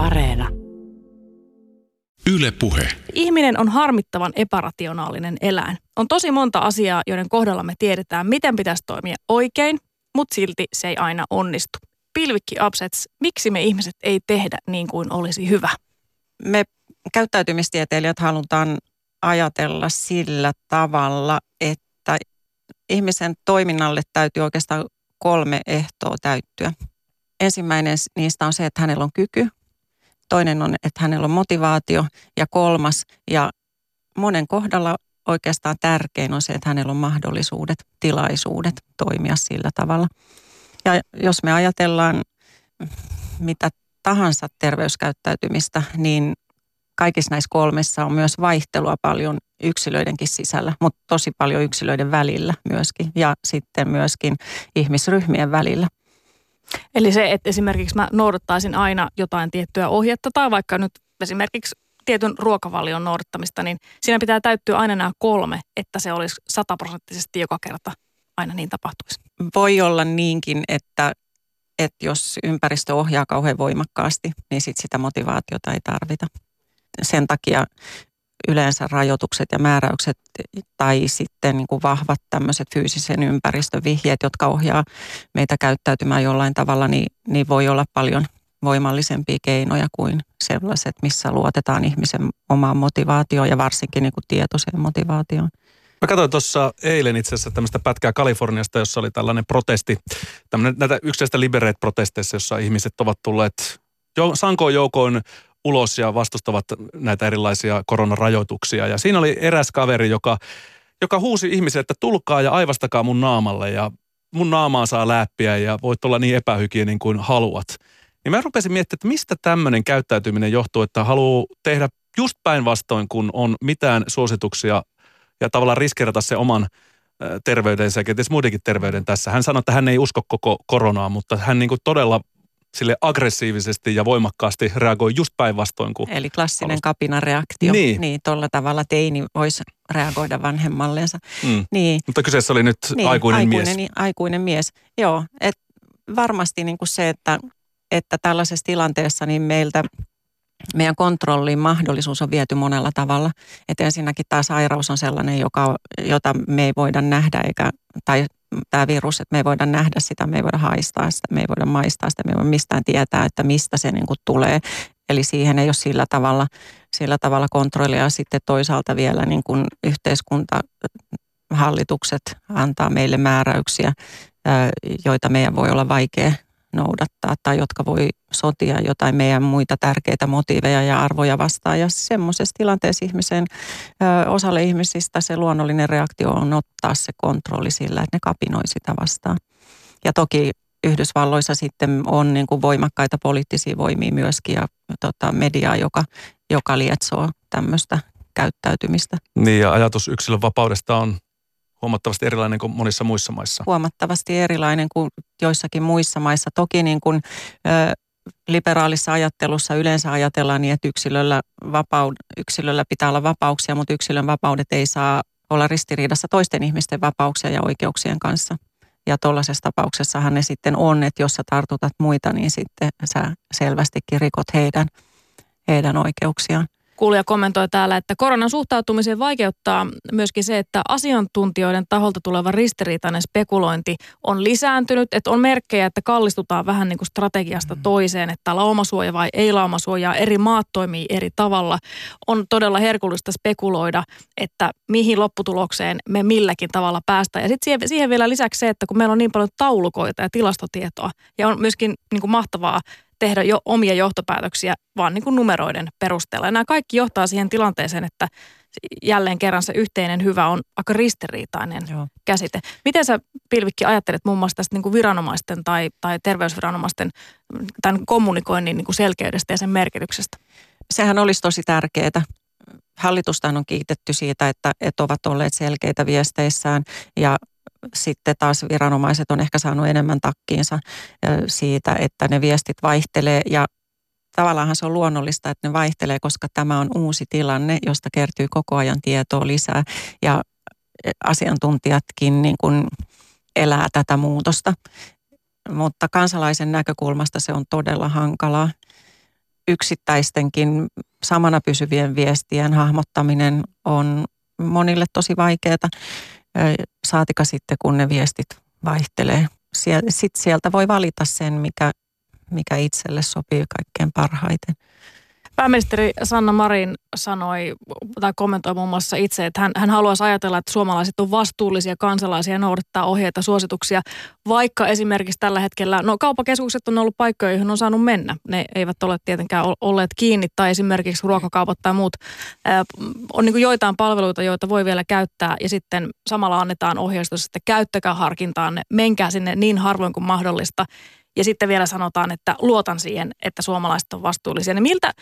Areena. Yle Puhe. Ihminen on harmittavan epärationaalinen eläin. On tosi monta asiaa, joiden kohdalla me tiedetään, miten pitäisi toimia oikein, mutta silti se ei aina onnistu. Pilvikki upsets, miksi me ihmiset ei tehdä niin kuin olisi hyvä? Me käyttäytymistieteilijät halutaan ajatella sillä tavalla, että ihmisen toiminnalle täytyy oikeastaan kolme ehtoa täyttyä. Ensimmäinen niistä on se, että hänellä on kyky. Toinen on, että hänellä on motivaatio. Ja kolmas, ja monen kohdalla oikeastaan tärkein on se, että hänellä on mahdollisuudet, tilaisuudet toimia sillä tavalla. Ja jos me ajatellaan mitä tahansa terveyskäyttäytymistä, niin kaikissa näissä kolmessa on myös vaihtelua paljon yksilöidenkin sisällä, mutta tosi paljon yksilöiden välillä myöskin ja sitten myöskin ihmisryhmien välillä. Eli se, että esimerkiksi mä noudattaisin aina jotain tiettyä ohjetta tai vaikka nyt esimerkiksi tietyn ruokavalion noudattamista, niin siinä pitää täyttyä aina nämä kolme, että se olisi sataprosenttisesti joka kerta aina niin tapahtuisi. Voi olla niinkin, että, että jos ympäristö ohjaa kauhean voimakkaasti, niin sit sitä motivaatiota ei tarvita. Sen takia yleensä rajoitukset ja määräykset tai sitten niin kuin vahvat tämmöiset fyysisen ympäristön vihjeet, jotka ohjaa meitä käyttäytymään jollain tavalla, niin, niin voi olla paljon voimallisempia keinoja kuin sellaiset, missä luotetaan ihmisen omaan motivaatioon ja varsinkin niin kuin tietoiseen motivaatioon. Mä katsoin tuossa eilen itse asiassa tämmöistä pätkää Kaliforniasta, jossa oli tällainen protesti, tämmöinen näitä yksittäistä liberate-protesteissa, jossa ihmiset ovat tulleet jo, sankoon joukoin ulos ja vastustavat näitä erilaisia koronarajoituksia. Ja siinä oli eräs kaveri, joka, joka huusi ihmisille, että tulkaa ja aivastakaa mun naamalle ja mun naamaa saa läppiä ja voit olla niin epähygieninen kuin haluat. Niin mä rupesin miettimään, että mistä tämmöinen käyttäytyminen johtuu, että haluaa tehdä just päinvastoin, kun on mitään suosituksia ja tavallaan riskeerata se oman terveydensä ja kenties muidenkin terveyden tässä. Hän sanoi, että hän ei usko koko koronaa, mutta hän niin kuin todella sille aggressiivisesti ja voimakkaasti reagoi just päinvastoin kuin Eli klassinen alusta. kapinareaktio. Niin. niin tuolla tavalla teini voisi reagoida vanhemmallensa. Mm. Niin. Mutta kyseessä oli nyt niin, aikuinen, aikuinen mies. Niin, aikuinen mies, joo. Et varmasti niin kuin se, että, että tällaisessa tilanteessa niin meiltä meidän kontrollin mahdollisuus on viety monella tavalla. Että ensinnäkin tämä sairaus on sellainen, joka, jota me ei voida nähdä eikä, tai tämä virus, että me ei voida nähdä sitä, me ei voida haistaa sitä, me ei voida maistaa sitä, me ei voida mistään tietää, että mistä se niin kuin tulee. Eli siihen ei ole sillä tavalla, sillä tavalla kontrollia. Sitten toisaalta vielä niin kuin yhteiskunta, hallitukset antaa meille määräyksiä, joita meidän voi olla vaikea noudattaa tai jotka voi sotia jotain meidän muita tärkeitä motiiveja ja arvoja vastaan. Ja semmoisessa tilanteessa ihmisen, ö, osalle ihmisistä se luonnollinen reaktio on ottaa se kontrolli sillä, että ne kapinoi sitä vastaan. Ja toki Yhdysvalloissa sitten on niin kuin voimakkaita poliittisia voimia myöskin ja tota, mediaa, joka, joka lietsoo tämmöistä käyttäytymistä. Niin ja ajatus yksilön vapaudesta on huomattavasti erilainen kuin monissa muissa maissa. Huomattavasti erilainen kuin joissakin muissa maissa. Toki niin kuin, ö, liberaalissa ajattelussa yleensä ajatellaan niin, että yksilöllä, vapaud, yksilöllä pitää olla vapauksia, mutta yksilön vapaudet ei saa olla ristiriidassa toisten ihmisten vapauksia ja oikeuksien kanssa. Ja tuollaisessa tapauksessahan ne sitten on, että jos sä tartutat muita, niin sitten sä selvästikin rikot heidän, heidän oikeuksiaan. Kuulija kommentoi täällä, että koronan suhtautumiseen vaikeuttaa myöskin se, että asiantuntijoiden taholta tuleva ristiriitainen spekulointi on lisääntynyt. Että on merkkejä, että kallistutaan vähän niin kuin strategiasta mm. toiseen, että laumasuoja vai ei laumasuojaa. Eri maat toimii eri tavalla. On todella herkullista spekuloida, että mihin lopputulokseen me milläkin tavalla päästään. Ja sitten siihen, siihen vielä lisäksi se, että kun meillä on niin paljon taulukoita ja tilastotietoa ja on myöskin niin kuin mahtavaa tehdä jo omia johtopäätöksiä vaan niin kuin numeroiden perusteella. Ja nämä kaikki johtaa siihen tilanteeseen, että jälleen kerran se yhteinen hyvä on aika ristiriitainen Joo. käsite. Miten sä Pilvikki ajattelet muun muassa tästä niin kuin viranomaisten tai, tai terveysviranomaisten tämän kommunikoinnin niin kuin selkeydestä ja sen merkityksestä? Sehän olisi tosi tärkeää. Hallitusta on kiitetty siitä, että, että ovat olleet selkeitä viesteissään ja sitten taas viranomaiset on ehkä saanut enemmän takkiinsa siitä, että ne viestit vaihtelee ja tavallaanhan se on luonnollista, että ne vaihtelee, koska tämä on uusi tilanne, josta kertyy koko ajan tietoa lisää ja asiantuntijatkin niin kuin elää tätä muutosta. Mutta kansalaisen näkökulmasta se on todella hankalaa. yksittäistenkin samana pysyvien viestien hahmottaminen on monille tosi vaikeaa, saatika sitten kun ne viestit vaihtelee. Sitten sieltä voi valita sen, mikä, mikä itselle sopii kaikkein parhaiten. Pääministeri Sanna Marin sanoi tai kommentoi muun muassa itse, että hän, hän haluaisi ajatella, että suomalaiset on vastuullisia kansalaisia ja noudattaa ohjeita, suosituksia, vaikka esimerkiksi tällä hetkellä, no kauppakeskukset on ollut paikkoja, joihin on saanut mennä. Ne eivät ole tietenkään olleet kiinni tai esimerkiksi ruokakaupat tai muut. On niin joitain palveluita, joita voi vielä käyttää ja sitten samalla annetaan ohjeistus, että käyttäkää harkintaan, menkää sinne niin harvoin kuin mahdollista ja sitten vielä sanotaan, että luotan siihen, että suomalaiset on vastuullisia. Niin miltä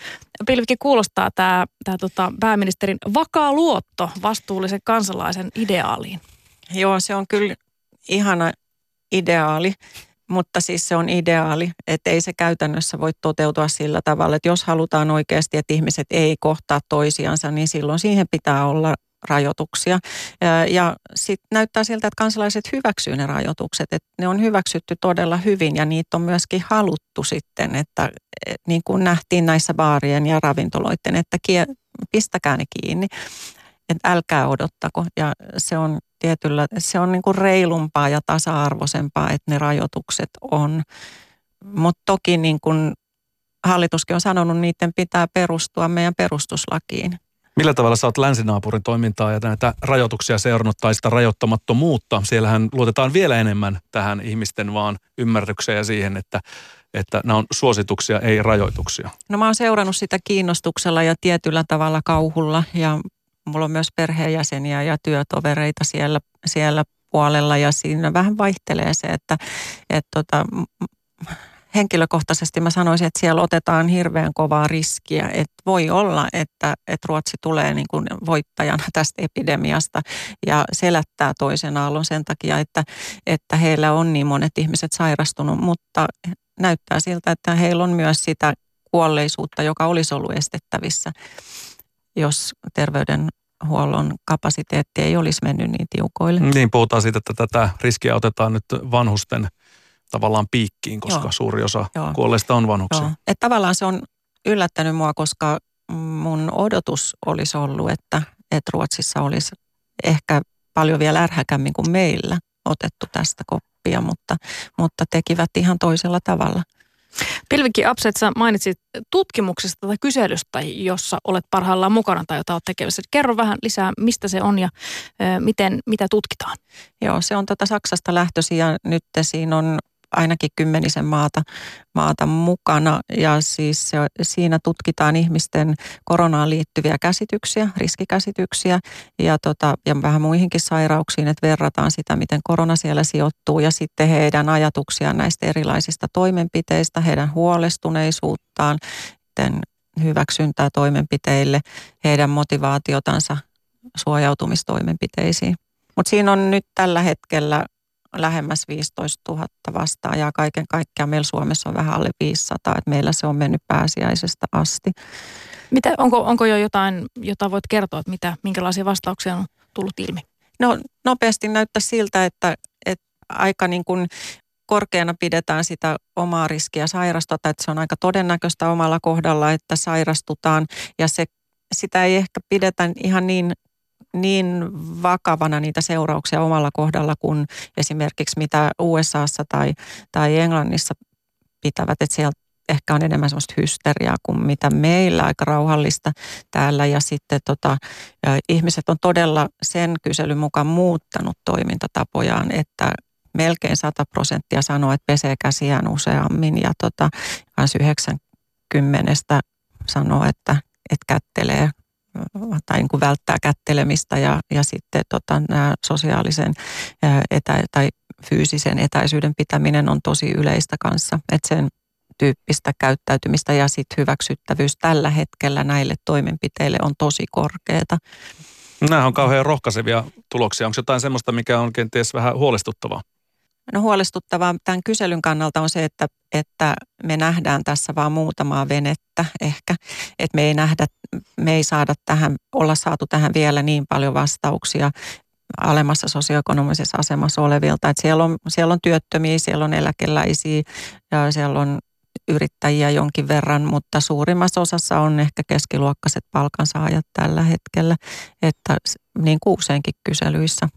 Pilvikki kuulostaa tämä, tämä tota, pääministerin vakaa luotto vastuullisen kansalaisen ideaaliin? Joo, se on kyllä ihana ideaali, mutta siis se on ideaali, että ei se käytännössä voi toteutua sillä tavalla, että jos halutaan oikeasti, että ihmiset ei kohtaa toisiansa, niin silloin siihen pitää olla rajoituksia. Ja, sitten näyttää siltä, että kansalaiset hyväksyy ne rajoitukset, että ne on hyväksytty todella hyvin ja niitä on myöskin haluttu sitten, että e, niin kuin nähtiin näissä baarien ja ravintoloiden, että kie, pistäkää ne kiinni, että älkää odottako. Ja se on tietyllä, se on niin kuin reilumpaa ja tasa-arvoisempaa, että ne rajoitukset on. Mutta toki niin kuin hallituskin on sanonut, niiden pitää perustua meidän perustuslakiin. Millä tavalla sä oot länsinaapurin toimintaa ja näitä rajoituksia seurannut tai sitä rajoittamattomuutta? Siellähän luotetaan vielä enemmän tähän ihmisten vaan ymmärrykseen ja siihen, että, että nämä on suosituksia, ei rajoituksia. No mä oon seurannut sitä kiinnostuksella ja tietyllä tavalla kauhulla ja mulla on myös perheenjäseniä ja työtovereita siellä, siellä puolella ja siinä vähän vaihtelee se, että, että tota, henkilökohtaisesti mä sanoisin, että siellä otetaan hirveän kovaa riskiä. Että voi olla, että, että Ruotsi tulee niin kuin voittajana tästä epidemiasta ja selättää toisen aallon sen takia, että, että heillä on niin monet ihmiset sairastunut, mutta näyttää siltä, että heillä on myös sitä kuolleisuutta, joka olisi ollut estettävissä, jos terveydenhuollon kapasiteetti ei olisi mennyt niin tiukoille. Niin, puhutaan siitä, että tätä riskiä otetaan nyt vanhusten tavallaan piikkiin, koska Joo. suuri osa Joo. kuolleista on vanhuksia. Joo. Et tavallaan se on yllättänyt mua, koska mun odotus olisi ollut, että, että Ruotsissa olisi ehkä paljon vielä ärhäkämmin kuin meillä otettu tästä koppia, mutta, mutta tekivät ihan toisella tavalla. Pilvikki Apset, sä mainitsit tutkimuksesta tai kyselystä, jossa olet parhaillaan mukana tai jota olet tekemässä. Kerro vähän lisää, mistä se on ja ö, miten, mitä tutkitaan. Joo, se on tuota Saksasta lähtöisin ja nyt siinä on ainakin kymmenisen maata, maata mukana. Ja siis se, siinä tutkitaan ihmisten koronaan liittyviä käsityksiä, riskikäsityksiä ja, tota, ja vähän muihinkin sairauksiin, että verrataan sitä, miten korona siellä sijoittuu ja sitten heidän ajatuksiaan näistä erilaisista toimenpiteistä, heidän huolestuneisuuttaan, hyväksyntää toimenpiteille, heidän motivaatiotansa suojautumistoimenpiteisiin. Mutta siinä on nyt tällä hetkellä lähemmäs 15 000 vastaajaa kaiken kaikkiaan. Meillä Suomessa on vähän alle 500, että meillä se on mennyt pääsiäisestä asti. Mitä, onko, onko jo jotain, jota voit kertoa, että mitä, minkälaisia vastauksia on tullut ilmi? No nopeasti näyttää siltä, että, että aika niin kuin korkeana pidetään sitä omaa riskiä sairastua, että se on aika todennäköistä omalla kohdalla, että sairastutaan ja se, sitä ei ehkä pidetä ihan niin niin vakavana niitä seurauksia omalla kohdalla kuin esimerkiksi mitä USAssa tai, tai Englannissa pitävät, että siellä ehkä on enemmän sellaista hysteriaa kuin mitä meillä, aika rauhallista täällä. Ja sitten tota, ja ihmiset on todella sen kyselyn mukaan muuttanut toimintatapojaan, että melkein 100 prosenttia sanoo, että pesee käsiään useammin ja tota, 90 sanoo, että, että kättelee tai niin kuin välttää kättelemistä ja, ja sitten tota, nämä sosiaalisen etä, tai fyysisen etäisyyden pitäminen on tosi yleistä kanssa. Että sen tyyppistä käyttäytymistä ja sitten hyväksyttävyys tällä hetkellä näille toimenpiteille on tosi korkeata. Nämä on kauhean rohkaisevia tuloksia. Onko jotain sellaista, mikä on kenties vähän huolestuttavaa? No huolestuttavaa tämän kyselyn kannalta on se, että, että me nähdään tässä vaan muutamaa venettä ehkä. Että me ei nähdä, me ei saada tähän, olla saatu tähän vielä niin paljon vastauksia alemmassa sosioekonomisessa asemassa olevilta. Että siellä, on, siellä on työttömiä, siellä on eläkeläisiä ja siellä on yrittäjiä jonkin verran, mutta suurimmassa osassa on ehkä keskiluokkaiset palkansaajat tällä hetkellä, että niin kuin useinkin kyselyissä.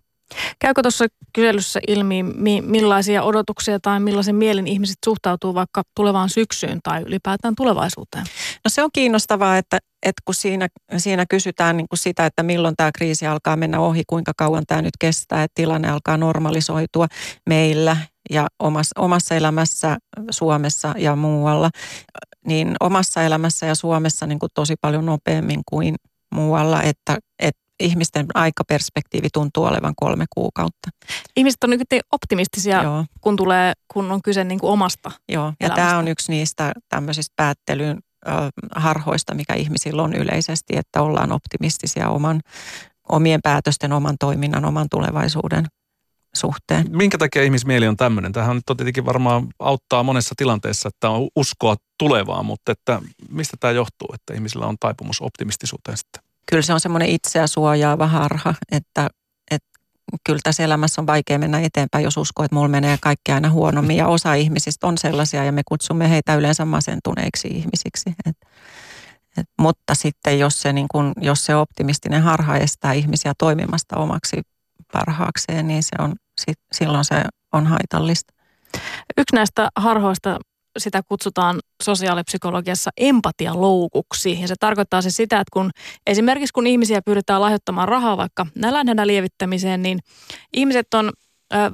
Käykö tuossa kyselyssä ilmi, millaisia odotuksia tai millaisen mielin ihmiset suhtautuu vaikka tulevaan syksyyn tai ylipäätään tulevaisuuteen? No se on kiinnostavaa, että, että kun siinä, siinä kysytään niin kuin sitä, että milloin tämä kriisi alkaa mennä ohi, kuinka kauan tämä nyt kestää, että tilanne alkaa normalisoitua meillä ja omassa, omassa elämässä Suomessa ja muualla, niin omassa elämässä ja Suomessa niin kuin tosi paljon nopeammin kuin muualla, että, että ihmisten aikaperspektiivi tuntuu olevan kolme kuukautta. Ihmiset on nyt optimistisia, Joo. kun, tulee, kun on kyse niin kuin omasta Joo, ja tämä on yksi niistä tämmöisistä päättelyn harhoista, mikä ihmisillä on yleisesti, että ollaan optimistisia oman, omien päätösten, oman toiminnan, oman tulevaisuuden suhteen. Minkä takia ihmismieli on tämmöinen? Tähän nyt tietenkin varmaan auttaa monessa tilanteessa, että on uskoa tulevaa, mutta että mistä tämä johtuu, että ihmisillä on taipumus optimistisuuteen sitten? Kyllä se on semmoinen itseä suojaava harha, että, että kyllä tässä elämässä on vaikea mennä eteenpäin, jos uskoo, että mulla menee kaikki aina huonommin. Ja osa ihmisistä on sellaisia ja me kutsumme heitä yleensä masentuneiksi ihmisiksi. Et, et, mutta sitten jos se, niin kun, jos se optimistinen harha estää ihmisiä toimimasta omaksi parhaakseen, niin se on, sit, silloin se on haitallista. Yksi näistä harhoista sitä kutsutaan sosiaalipsykologiassa empatialoukuksi. Ja se tarkoittaa siis sitä, että kun esimerkiksi kun ihmisiä pyritään lahjoittamaan rahaa vaikka nälänhädän lievittämiseen, niin ihmiset on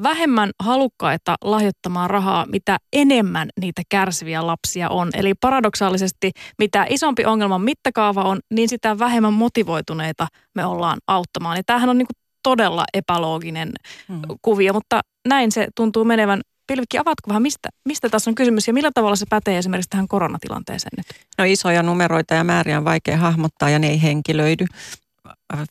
vähemmän halukkaita lahjoittamaan rahaa, mitä enemmän niitä kärsiviä lapsia on. Eli paradoksaalisesti, mitä isompi ongelman mittakaava on, niin sitä vähemmän motivoituneita me ollaan auttamaan. Ja tämähän on niin todella epälooginen hmm. kuvio, mutta näin se tuntuu menevän Pilvikki, avaatko vähän, mistä, mistä tässä on kysymys ja millä tavalla se pätee esimerkiksi tähän koronatilanteeseen nyt? No isoja numeroita ja määriä on vaikea hahmottaa ja ne ei henkilöidy.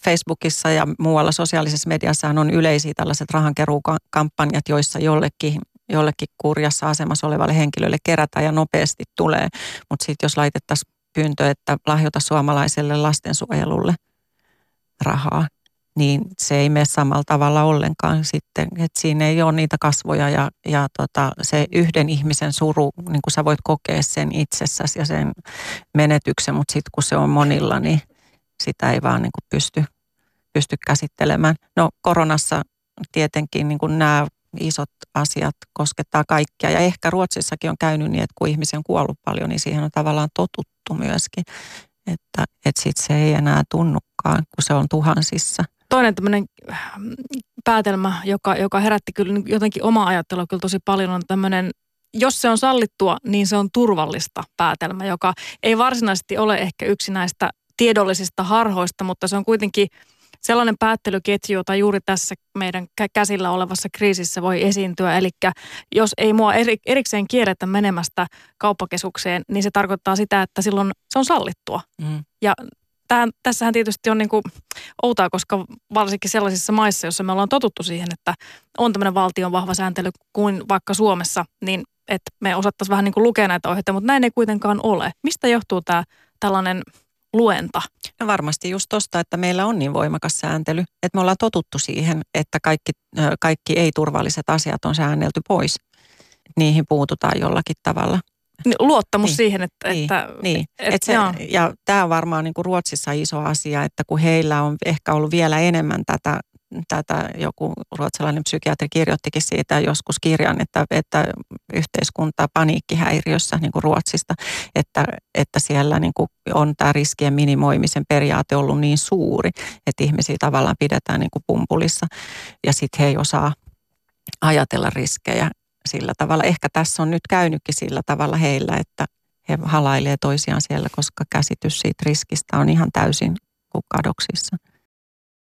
Facebookissa ja muualla sosiaalisessa mediassa on yleisiä tällaiset rahankeruukampanjat, joissa jollekin, jollekin kurjassa asemassa olevalle henkilölle kerätään ja nopeasti tulee. Mutta sitten jos laitettaisiin pyyntö, että lahjota suomalaiselle lastensuojelulle rahaa, niin se ei mene samalla tavalla ollenkaan sitten. Että siinä ei ole niitä kasvoja ja, ja tota, se yhden ihmisen suru, niin kuin sä voit kokea sen itsessäsi ja sen menetyksen, mutta sitten kun se on monilla, niin sitä ei vaan niin kuin pysty, pysty käsittelemään. No koronassa tietenkin niin kuin nämä isot asiat koskettaa kaikkia ja ehkä Ruotsissakin on käynyt niin, että kun ihmisiä on kuollut paljon, niin siihen on tavallaan totuttu myöskin. Että, että sitten se ei enää tunnukaan, kun se on tuhansissa – toinen tämmöinen äh, päätelmä, joka, joka herätti kyllä jotenkin omaa ajattelua kyllä tosi paljon, on tämmöinen jos se on sallittua, niin se on turvallista päätelmä, joka ei varsinaisesti ole ehkä yksi näistä tiedollisista harhoista, mutta se on kuitenkin sellainen päättelyketju, jota juuri tässä meidän käsillä olevassa kriisissä voi esiintyä. Eli jos ei mua erikseen kierretä menemästä kauppakeskukseen, niin se tarkoittaa sitä, että silloin se on sallittua. Mm. Ja Tähän, tässähän tietysti on niin kuin outaa, koska varsinkin sellaisissa maissa, joissa me ollaan totuttu siihen, että on tämmöinen valtion vahva sääntely kuin vaikka Suomessa, niin että me osattaisiin vähän niin kuin lukea näitä ohjeita, mutta näin ei kuitenkaan ole. Mistä johtuu tämä tällainen luenta? No varmasti just tuosta, että meillä on niin voimakas sääntely, että me ollaan totuttu siihen, että kaikki, kaikki ei-turvalliset asiat on säännelty pois. Niihin puututaan jollakin tavalla. Niin, luottamus niin, siihen, että... Niin, että, niin. Et, et se, ja tämä on varmaan niin kuin Ruotsissa iso asia, että kun heillä on ehkä ollut vielä enemmän tätä, tätä joku ruotsalainen psykiatri kirjoittikin siitä joskus kirjan, että, että yhteiskunta paniikkihäiriössä niin kuin Ruotsista, että, että siellä niin kuin on tämä riskien minimoimisen periaate ollut niin suuri, että ihmisiä tavallaan pidetään niin kuin pumpulissa ja sitten he ei osaa ajatella riskejä sillä tavalla. Ehkä tässä on nyt käynytkin sillä tavalla heillä, että he halailee toisiaan siellä, koska käsitys siitä riskistä on ihan täysin kadoksissa.